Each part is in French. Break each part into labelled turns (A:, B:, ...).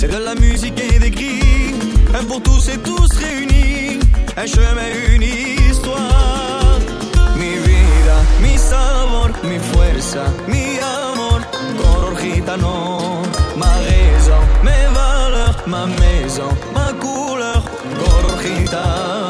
A: C'est de la musique et des cris, un pour tous et tous réunis, un chemin, une histoire. Mi vida, mi sabor, mi fuerza, mi amor, color gitano, ma raison, mes valeurs, ma maison, ma couleur, color gitano.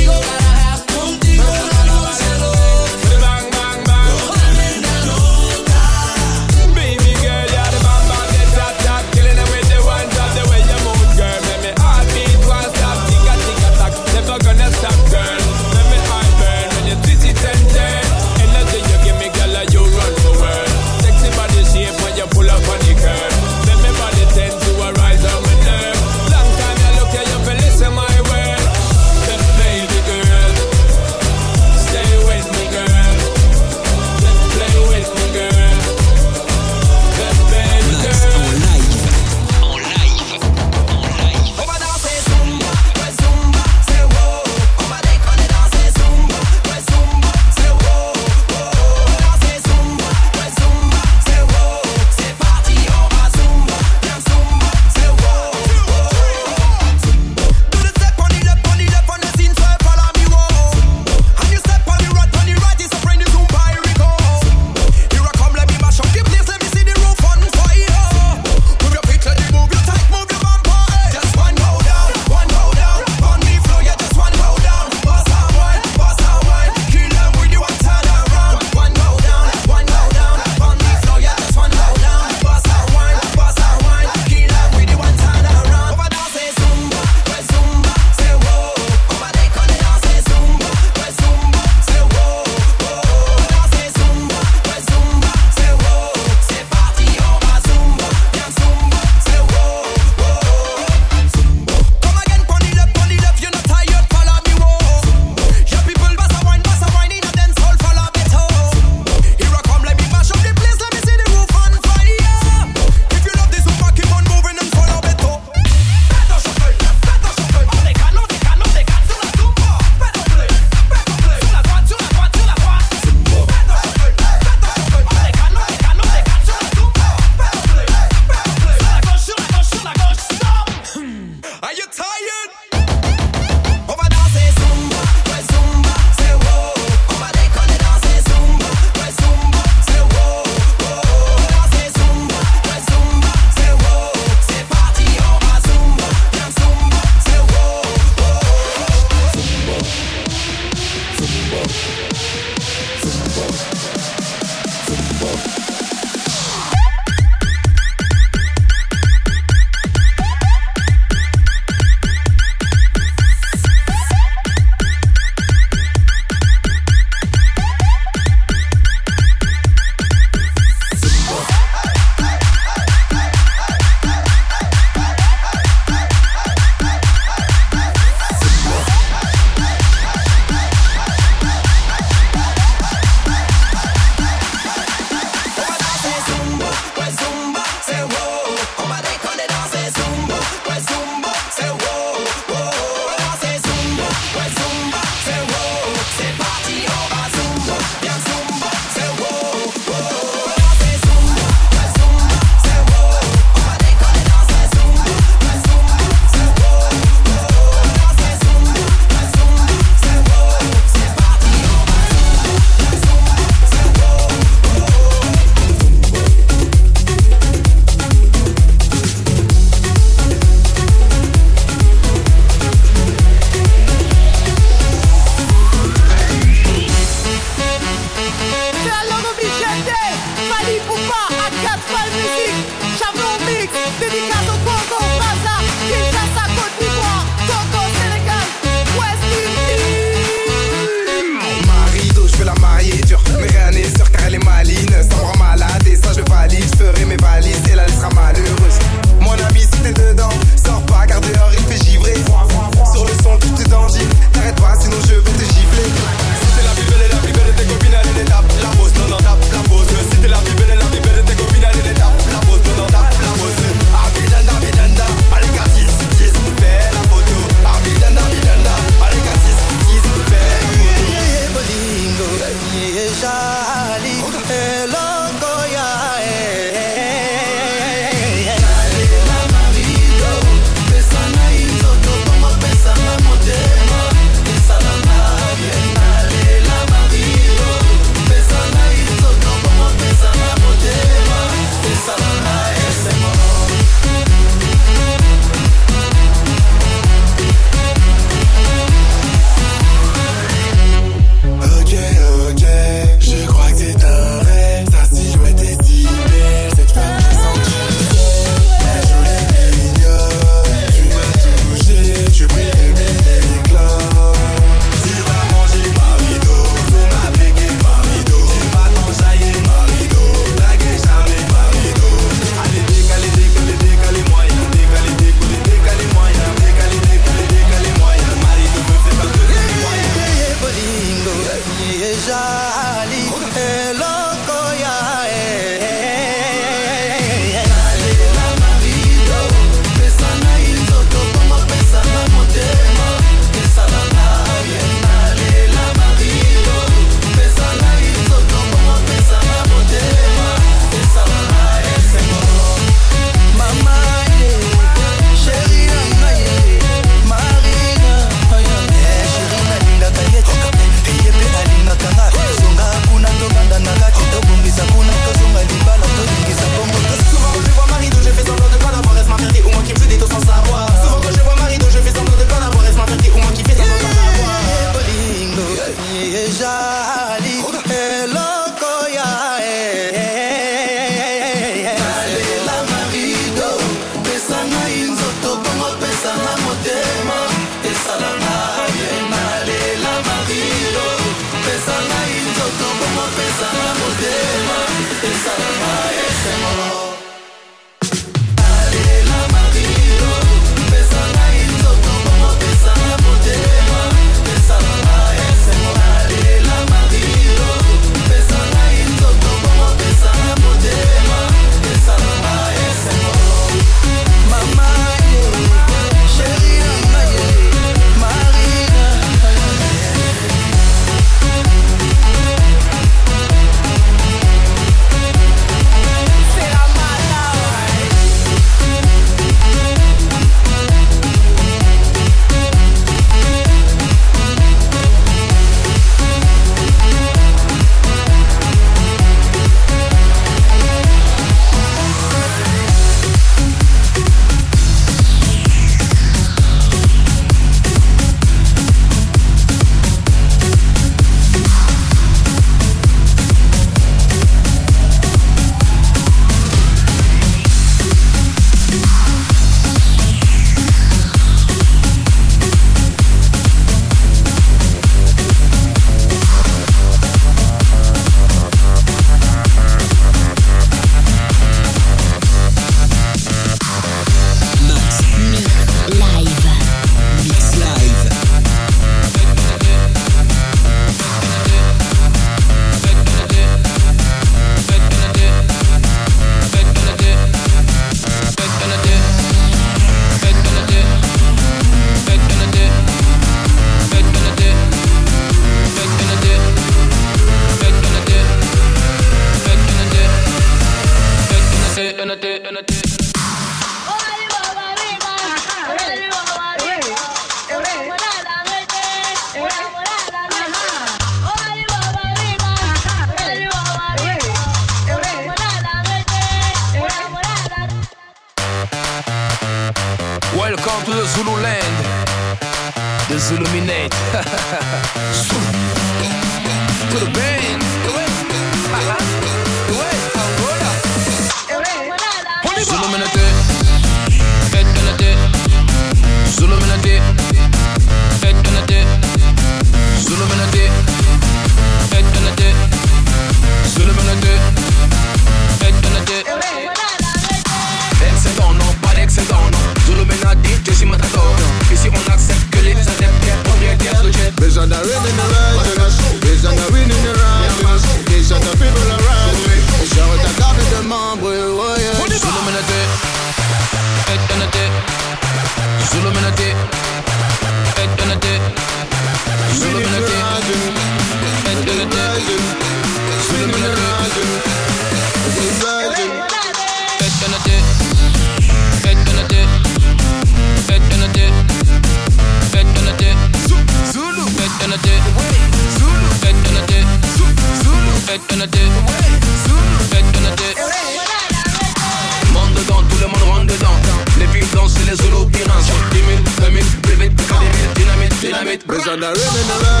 B: it. Cause on
C: the
D: rhythm,